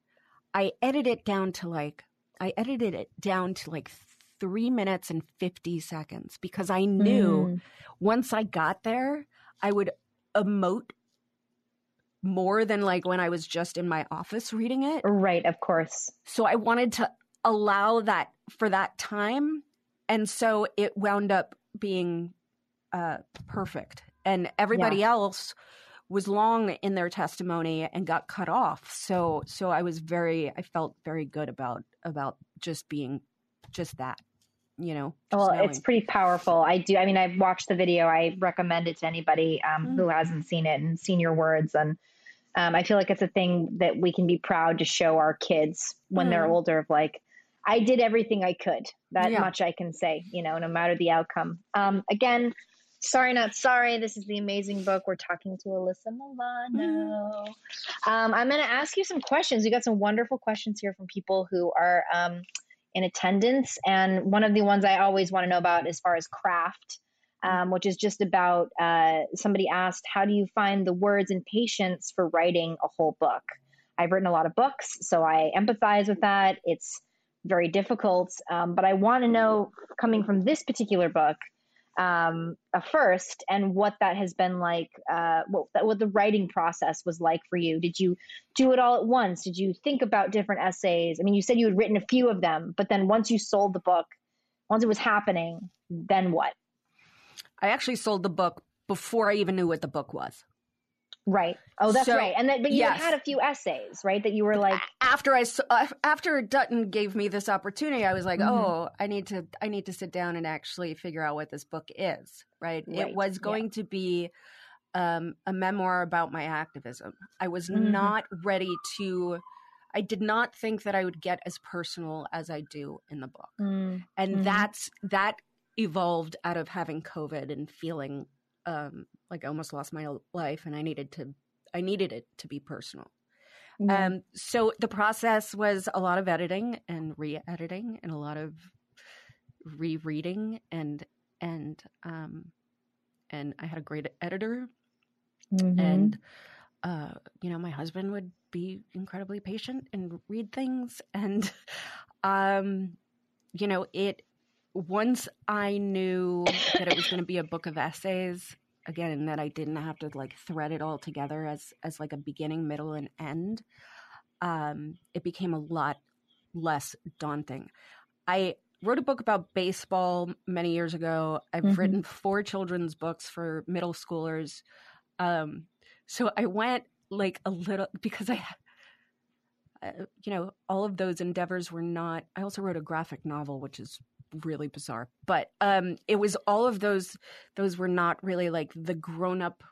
I edited it down to like I edited it down to like three minutes and 50 seconds because I knew mm. once I got there, I would emote more than like when I was just in my office reading it. Right, of course. So I wanted to allow that for that time. And so it wound up being uh, perfect. And everybody yeah. else was long in their testimony and got cut off. So so I was very I felt very good about about just being just that. You know, well, knowing. it's pretty powerful. I do. I mean, I've watched the video. I recommend it to anybody um, mm-hmm. who hasn't seen it and seen your words. And um, I feel like it's a thing that we can be proud to show our kids when mm-hmm. they're older. Of like, I did everything I could. That yeah. much I can say, you know, no matter the outcome. Um, again, sorry, not sorry. This is the amazing book. We're talking to Alyssa Milano. Um, I'm going to ask you some questions. We got some wonderful questions here from people who are um, in attendance. And one of the ones I always want to know about as far as craft. Um, which is just about uh, somebody asked, How do you find the words and patience for writing a whole book? I've written a lot of books, so I empathize with that. It's very difficult. Um, but I want to know, coming from this particular book, um, a first, and what that has been like, uh, what, what the writing process was like for you. Did you do it all at once? Did you think about different essays? I mean, you said you had written a few of them, but then once you sold the book, once it was happening, then what? I actually sold the book before I even knew what the book was. Right. Oh, that's so, right. And then, but you yes. had a few essays, right? That you were like after I uh, after Dutton gave me this opportunity, I was like, mm-hmm. oh, I need to I need to sit down and actually figure out what this book is. Right. right. It was going yeah. to be um, a memoir about my activism. I was mm-hmm. not ready to. I did not think that I would get as personal as I do in the book, mm-hmm. and that's that evolved out of having COVID and feeling um, like I almost lost my life, and I needed to I needed it to be personal. Mm-hmm. Um, so the process was a lot of editing and re-editing and a lot of rereading and and um, and I had a great editor mm-hmm. and uh, you know my husband would be incredibly patient and read things and um, you know it once I knew that it was going to be a book of essays, again, that I didn't have to like thread it all together as as like a beginning, middle, and end, um, it became a lot less daunting. I wrote a book about baseball many years ago. I've mm-hmm. written four children's books for middle schoolers. Um, so I went like a little because I uh, you know, all of those endeavors were not. I also wrote a graphic novel, which is really bizarre. But um, it was all of those. Those were not really like the grown up,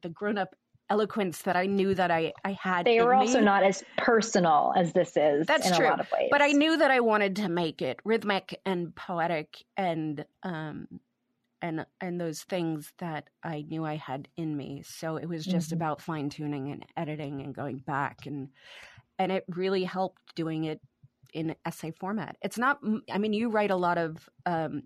the grown up eloquence that I knew that I I had. They were also me. not as personal as this is. That's true. But I knew that I wanted to make it rhythmic and poetic and um and and those things that I knew I had in me. So it was just mm-hmm. about fine tuning and editing and going back and and it really helped doing it in essay format. It's not I mean you write a lot of um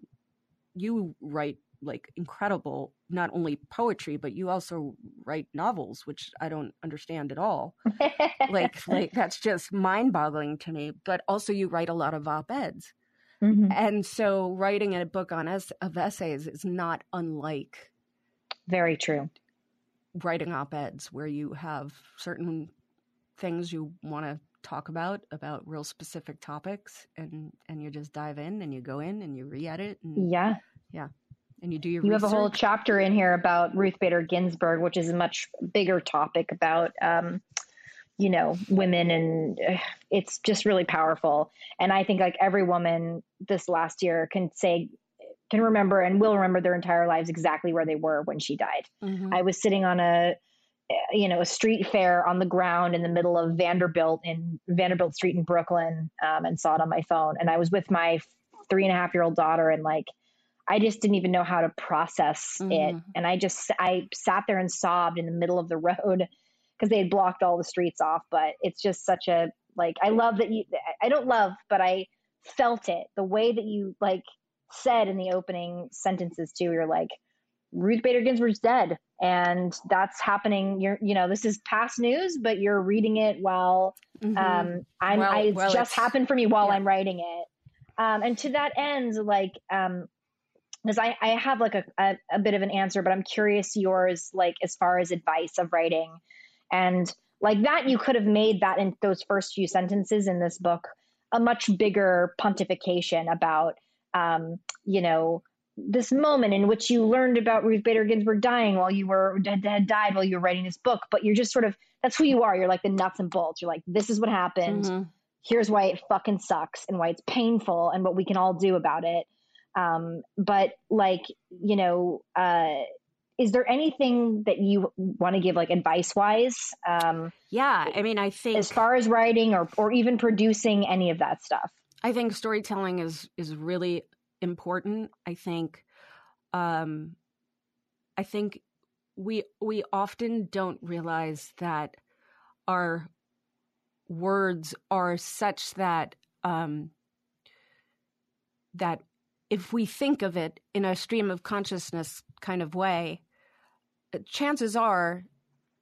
you write like incredible not only poetry but you also write novels which i don't understand at all like like that's just mind-boggling to me but also you write a lot of op-eds mm-hmm. and so writing a book on es- of essays is not unlike very true writing op-eds where you have certain things you want to talk about about real specific topics and and you just dive in and you go in and you re-edit and yeah yeah and you do your you research. have a whole chapter in here about ruth bader ginsburg which is a much bigger topic about um, you know women and uh, it's just really powerful and i think like every woman this last year can say can remember and will remember their entire lives exactly where they were when she died mm-hmm. i was sitting on a you know a street fair on the ground in the middle of vanderbilt in vanderbilt street in brooklyn um, and saw it on my phone and i was with my three and a half year old daughter and like I just didn't even know how to process mm-hmm. it. And I just, I sat there and sobbed in the middle of the road because they had blocked all the streets off. But it's just such a, like, I love that you, I don't love, but I felt it the way that you like said in the opening sentences too. You're like, Ruth Bader Ginsburg's dead. And that's happening. You're, you know, this is past news, but you're reading it while mm-hmm. um, I'm, well, I, it's well, just happened for me while yeah. I'm writing it. Um, and to that end, like, um, because I, I have like a, a, a, bit of an answer, but I'm curious yours, like as far as advice of writing. And like that, you could have made that in those first few sentences in this book a much bigger pontification about, um, you know, this moment in which you learned about Ruth Bader Ginsburg dying while you were had, died while you were writing this book. But you're just sort of that's who you are. You're like the nuts and bolts. You're like, this is what happened. Mm-hmm. Here's why it fucking sucks and why it's painful and what we can all do about it um, but like, you know, uh, is there anything that you want to give like advice wise? Um, yeah. I mean, I think as far as writing or, or even producing any of that stuff, I think storytelling is, is really important. I think, um, I think we, we often don't realize that our words are such that, um, that if we think of it in a stream of consciousness kind of way, uh, chances are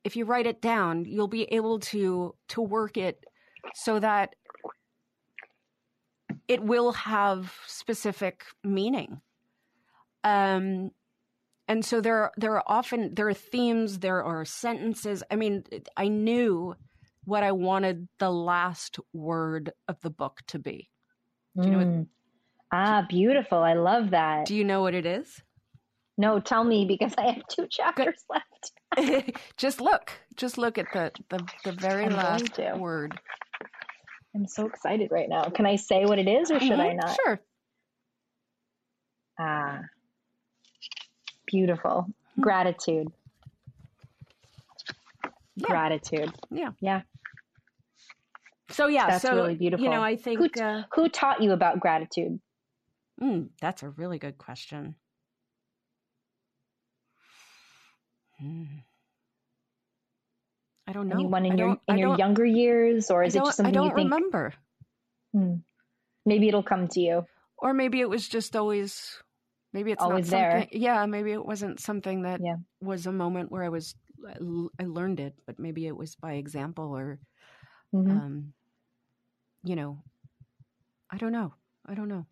if you write it down, you'll be able to to work it so that it will have specific meaning. Um, and so there there are often there are themes, there are sentences. I mean, I knew what I wanted the last word of the book to be. Do you know what, mm. Ah, beautiful. I love that. Do you know what it is? No, tell me because I have two chapters left. Just look. Just look at the the, the very I'm last word. I'm so excited right now. Can I say what it is or should mm-hmm. I not? Sure. Ah. Beautiful. Mm-hmm. Gratitude. Yeah. Gratitude. Yeah. Yeah. So yeah, that's so, really beautiful. You know, I think who, t- uh, who taught you about gratitude? Mm, that's a really good question. Hmm. I don't know. Anyone in your in your younger years, or is it just something I don't you think? remember. Hmm. Maybe it'll come to you, or maybe it was just always. Maybe it's always there. Yeah, maybe it wasn't something that yeah. was a moment where I was I learned it, but maybe it was by example or, mm-hmm. um, you know, I don't know. I don't know.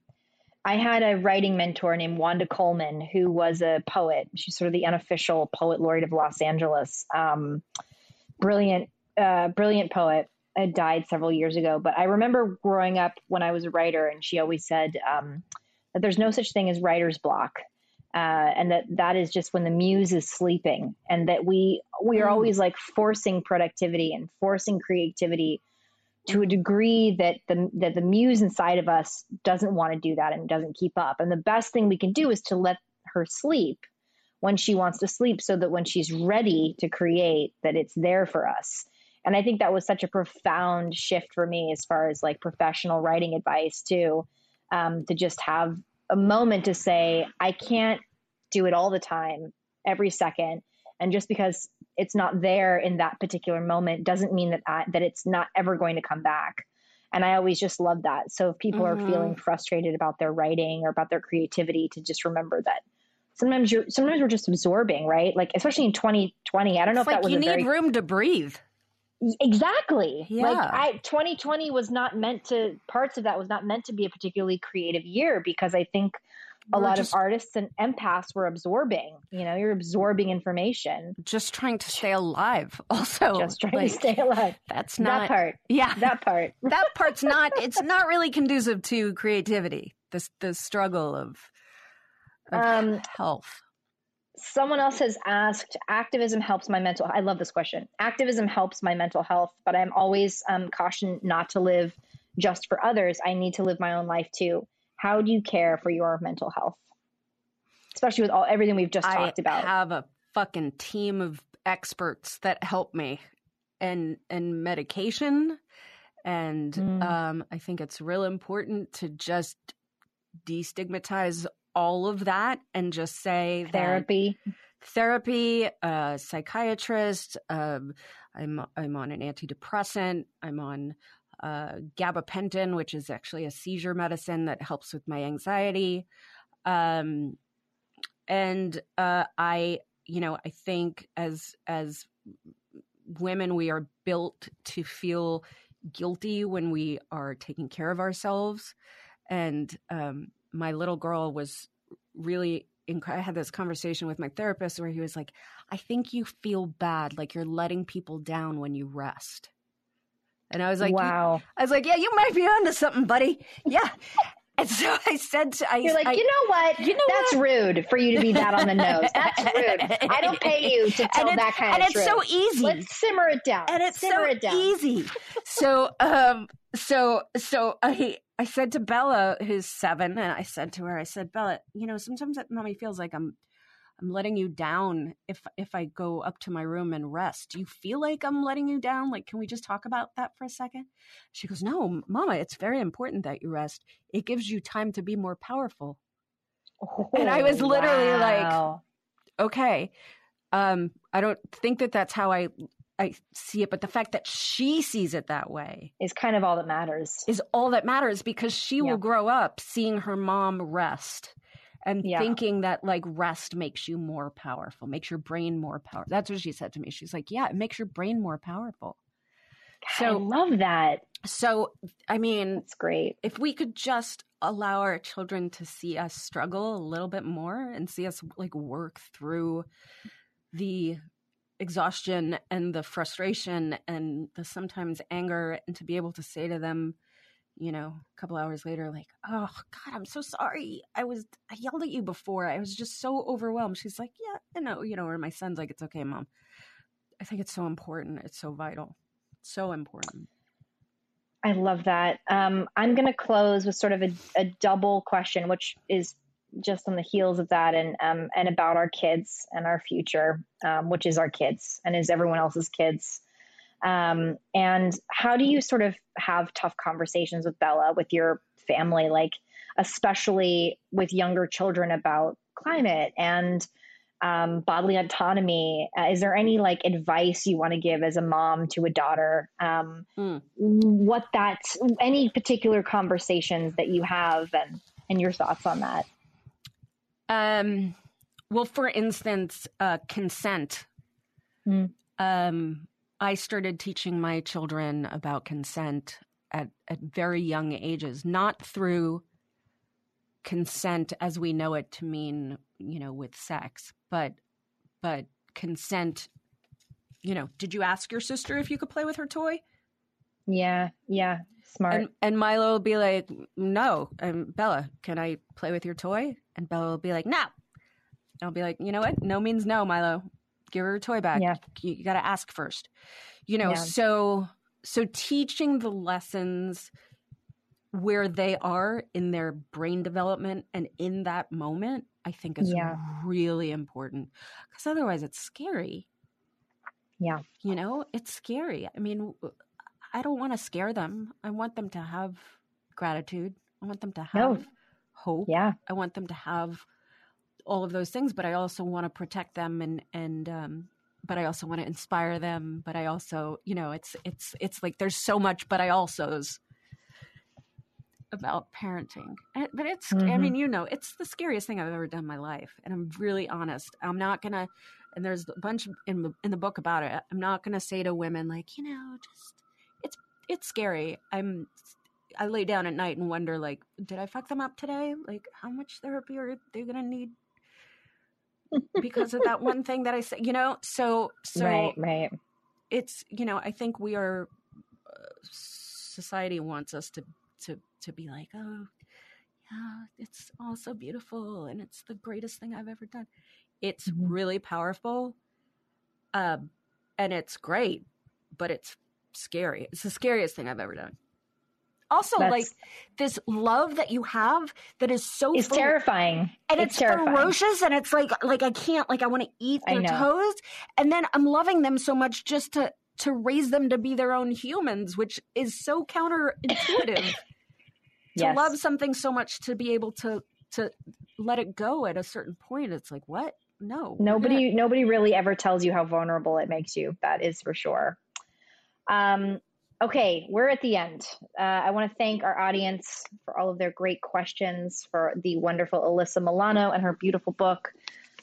I had a writing mentor named Wanda Coleman, who was a poet. She's sort of the unofficial poet laureate of Los Angeles. Um, brilliant, uh, brilliant poet. Had died several years ago, but I remember growing up when I was a writer, and she always said um, that there's no such thing as writer's block, uh, and that that is just when the muse is sleeping, and that we we are mm. always like forcing productivity and forcing creativity to a degree that the that the muse inside of us doesn't want to do that and doesn't keep up. And the best thing we can do is to let her sleep when she wants to sleep so that when she's ready to create that it's there for us. And I think that was such a profound shift for me as far as like professional writing advice too. Um, to just have a moment to say, I can't do it all the time, every second. And just because it's not there in that particular moment doesn't mean that I, that it's not ever going to come back. And I always just love that. So if people mm-hmm. are feeling frustrated about their writing or about their creativity, to just remember that sometimes you're sometimes we're just absorbing, right? Like especially in 2020. I don't know it's if like that was you need very, room to breathe. Exactly. Yeah. Like I 2020 was not meant to parts of that was not meant to be a particularly creative year because I think a we're lot just, of artists and empaths were absorbing. You know, you're absorbing information. Just trying to stay alive. Also, just trying like, to stay alive. That's not that part. Yeah, that part. that part's not. It's not really conducive to creativity. This the struggle of, of um, health. someone else has asked activism helps my mental health. i love this question. Activism helps my mental health but i'm always um, cautioned not to live just for others. I need to live my own life too. How do you care for your mental health? Especially with all everything we've just I talked about. i have a fucking team of experts that help me and and medication. And mm. um, i think it's real important to just destigmatize all of that and just say therapy. therapy a psychiatrist um, i'm i'm on an antidepressant. I'm on uh, gabapentin which is actually a seizure medicine that helps with my anxiety. Um, and uh, i you know i think as as women we are built to feel guilty when we are taking care of ourselves. And um, my little girl was really inc- I had this conversation with my therapist where he was like, I think you feel bad, like you're letting people down when you rest. And I was like, wow. I was like, yeah, you might be onto something, buddy. Yeah. And so I said, to, I, "You're like, I, you know what? You know that's what? rude for you to be that on the nose. That's rude. I don't pay you to tell that kind and of And it's so easy. Let's simmer it down. And it's simmer so it down. easy. so, um, so, so I, I said to Bella, who's seven, and I said to her, I said, Bella, you know, sometimes that mommy feels like I'm I'm letting you down if if I go up to my room and rest. Do you feel like I'm letting you down? Like, can we just talk about that for a second? She goes, No, Mama, it's very important that you rest. It gives you time to be more powerful. Oh, and I was literally wow. like, Okay. Um, I don't think that that's how I I see it, but the fact that she sees it that way is kind of all that matters. Is all that matters because she yeah. will grow up seeing her mom rest and yeah. thinking that like rest makes you more powerful, makes your brain more powerful. That's what she said to me. She's like, "Yeah, it makes your brain more powerful." God, so I love that. So, I mean, it's great. If we could just allow our children to see us struggle a little bit more and see us like work through the exhaustion and the frustration and the sometimes anger and to be able to say to them you know a couple hours later like oh god i'm so sorry. I was i yelled at you before. I was just so overwhelmed. She's like yeah i know you know or my son's like it's okay mom. I think it's so important. It's so vital. So important. I love that. Um, i'm going to close with sort of a, a double question which is just on the heels of that and um, and about our kids and our future, um, which is our kids and is everyone else's kids. Um, and how do you sort of have tough conversations with Bella, with your family, like especially with younger children about climate and um, bodily autonomy? Uh, is there any like advice you want to give as a mom to a daughter? Um, mm. What that any particular conversations that you have and and your thoughts on that? Um, well, for instance, uh, consent. Mm. Um, I started teaching my children about consent at, at very young ages, not through consent as we know it to mean, you know, with sex, but but consent. You know, did you ask your sister if you could play with her toy? Yeah, yeah, smart. And, and Milo will be like, "No, um, Bella, can I play with your toy?" And Bella will be like, no. And I'll be like, you know what? No means no, Milo. Give her a toy back. Yeah. You, you got to ask first. You know, yeah. so so teaching the lessons where they are in their brain development and in that moment, I think is yeah. really important. Because otherwise, it's scary. Yeah. You know, it's scary. I mean, I don't want to scare them. I want them to have gratitude. I want them to have no hope. Yeah. I want them to have all of those things, but I also want to protect them and and um, but I also want to inspire them. But I also, you know, it's it's it's like there's so much, but I also's about parenting. But it's, mm-hmm. I mean, you know, it's the scariest thing I've ever done in my life, and I'm really honest. I'm not gonna, and there's a bunch in the in the book about it. I'm not gonna say to women like, you know, just it's scary. I'm I lay down at night and wonder like, did I fuck them up today? Like, how much therapy are they gonna need? because of that one thing that I said, you know. So, so right, right. It's you know, I think we are. Uh, society wants us to to to be like, oh, yeah, it's all so beautiful and it's the greatest thing I've ever done. It's mm-hmm. really powerful, um, and it's great, but it's scary. It's the scariest thing I've ever done. Also, That's, like this love that you have that is so it's terrifying, and it's, it's terrifying. ferocious, and it's like like I can't like I want to eat their toes, and then I'm loving them so much just to to raise them to be their own humans, which is so counterintuitive. to yes. love something so much to be able to to let it go at a certain point, it's like what? No, nobody nobody really ever tells you how vulnerable it makes you. That is for sure. Um, Okay, we're at the end. Uh, I want to thank our audience for all of their great questions, for the wonderful Alyssa Milano and her beautiful book.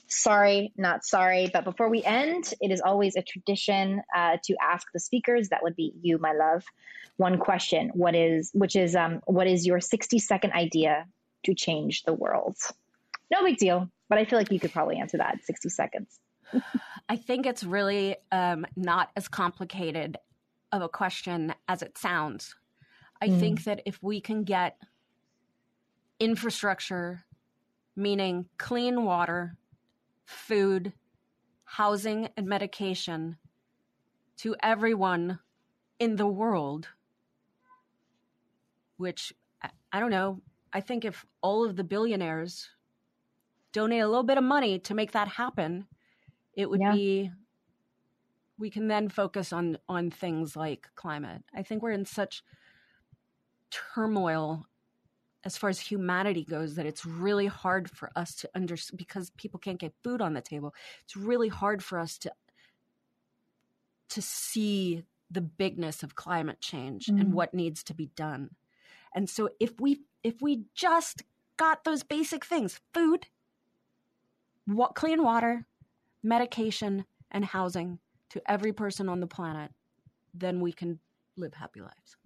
Sorry, not sorry. But before we end, it is always a tradition uh, to ask the speakers. That would be you, my love. One question: What is, which is, um, what is your sixty-second idea to change the world? No big deal, but I feel like you could probably answer that in sixty seconds. I think it's really um, not as complicated of a question as it sounds. I mm. think that if we can get infrastructure, meaning clean water, food, housing, and medication to everyone in the world, which I don't know, I think if all of the billionaires donate a little bit of money to make that happen, it would yeah. be we can then focus on on things like climate. I think we're in such turmoil as far as humanity goes that it's really hard for us to understand because people can't get food on the table. It's really hard for us to to see the bigness of climate change mm. and what needs to be done. And so if we if we just got those basic things, food, what clean water, medication and housing, to every person on the planet, then we can live happy lives.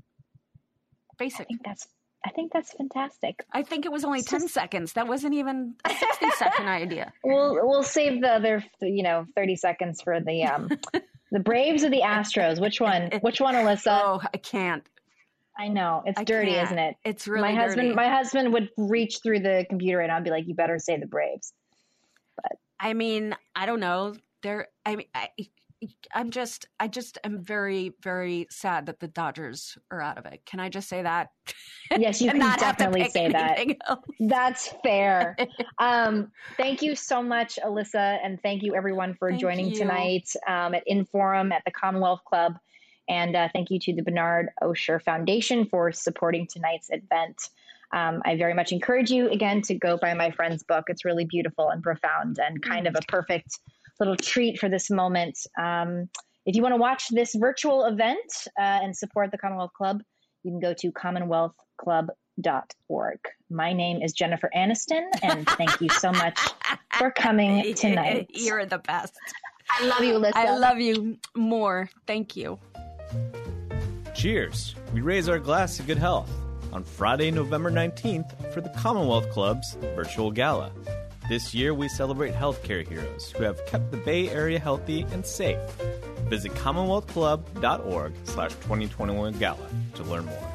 Basic. I think that's I think that's fantastic. I think it was only ten just... seconds. That wasn't even a sixty second idea. We'll we'll save the other you know thirty seconds for the um the Braves or the Astros. Which one? Which one, Alyssa? Oh, I can't. I know it's I dirty, can't. isn't it? It's really my husband. Dirty. My husband would reach through the computer and I'd be like, "You better say the Braves." But I mean, I don't know. There, I mean, I, I'm just, I just am very, very sad that the Dodgers are out of it. Can I just say that? Yes, you can definitely say that. Else. That's fair. um, thank you so much, Alyssa, and thank you everyone for thank joining you. tonight um, at Inforum at the Commonwealth Club. And uh, thank you to the Bernard Osher Foundation for supporting tonight's event. Um, I very much encourage you again to go buy my friend's book. It's really beautiful and profound and kind mm. of a perfect little treat for this moment. Um, if you want to watch this virtual event uh, and support the Commonwealth Club, you can go to commonwealthclub.org. My name is Jennifer Aniston, and thank you so much for coming tonight. You're the best. I love you, Alyssa. I love you more. Thank you. Cheers. We raise our glass to good health on Friday, November 19th for the Commonwealth Club's virtual gala. This year, we celebrate healthcare heroes who have kept the Bay Area healthy and safe. Visit commonwealthclub.org slash 2021 gala to learn more.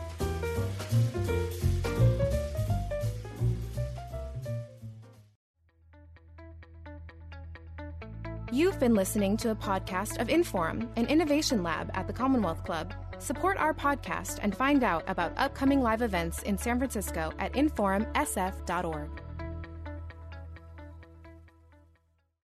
You've been listening to a podcast of Inforum, an innovation lab at the Commonwealth Club. Support our podcast and find out about upcoming live events in San Francisco at inforumsf.org.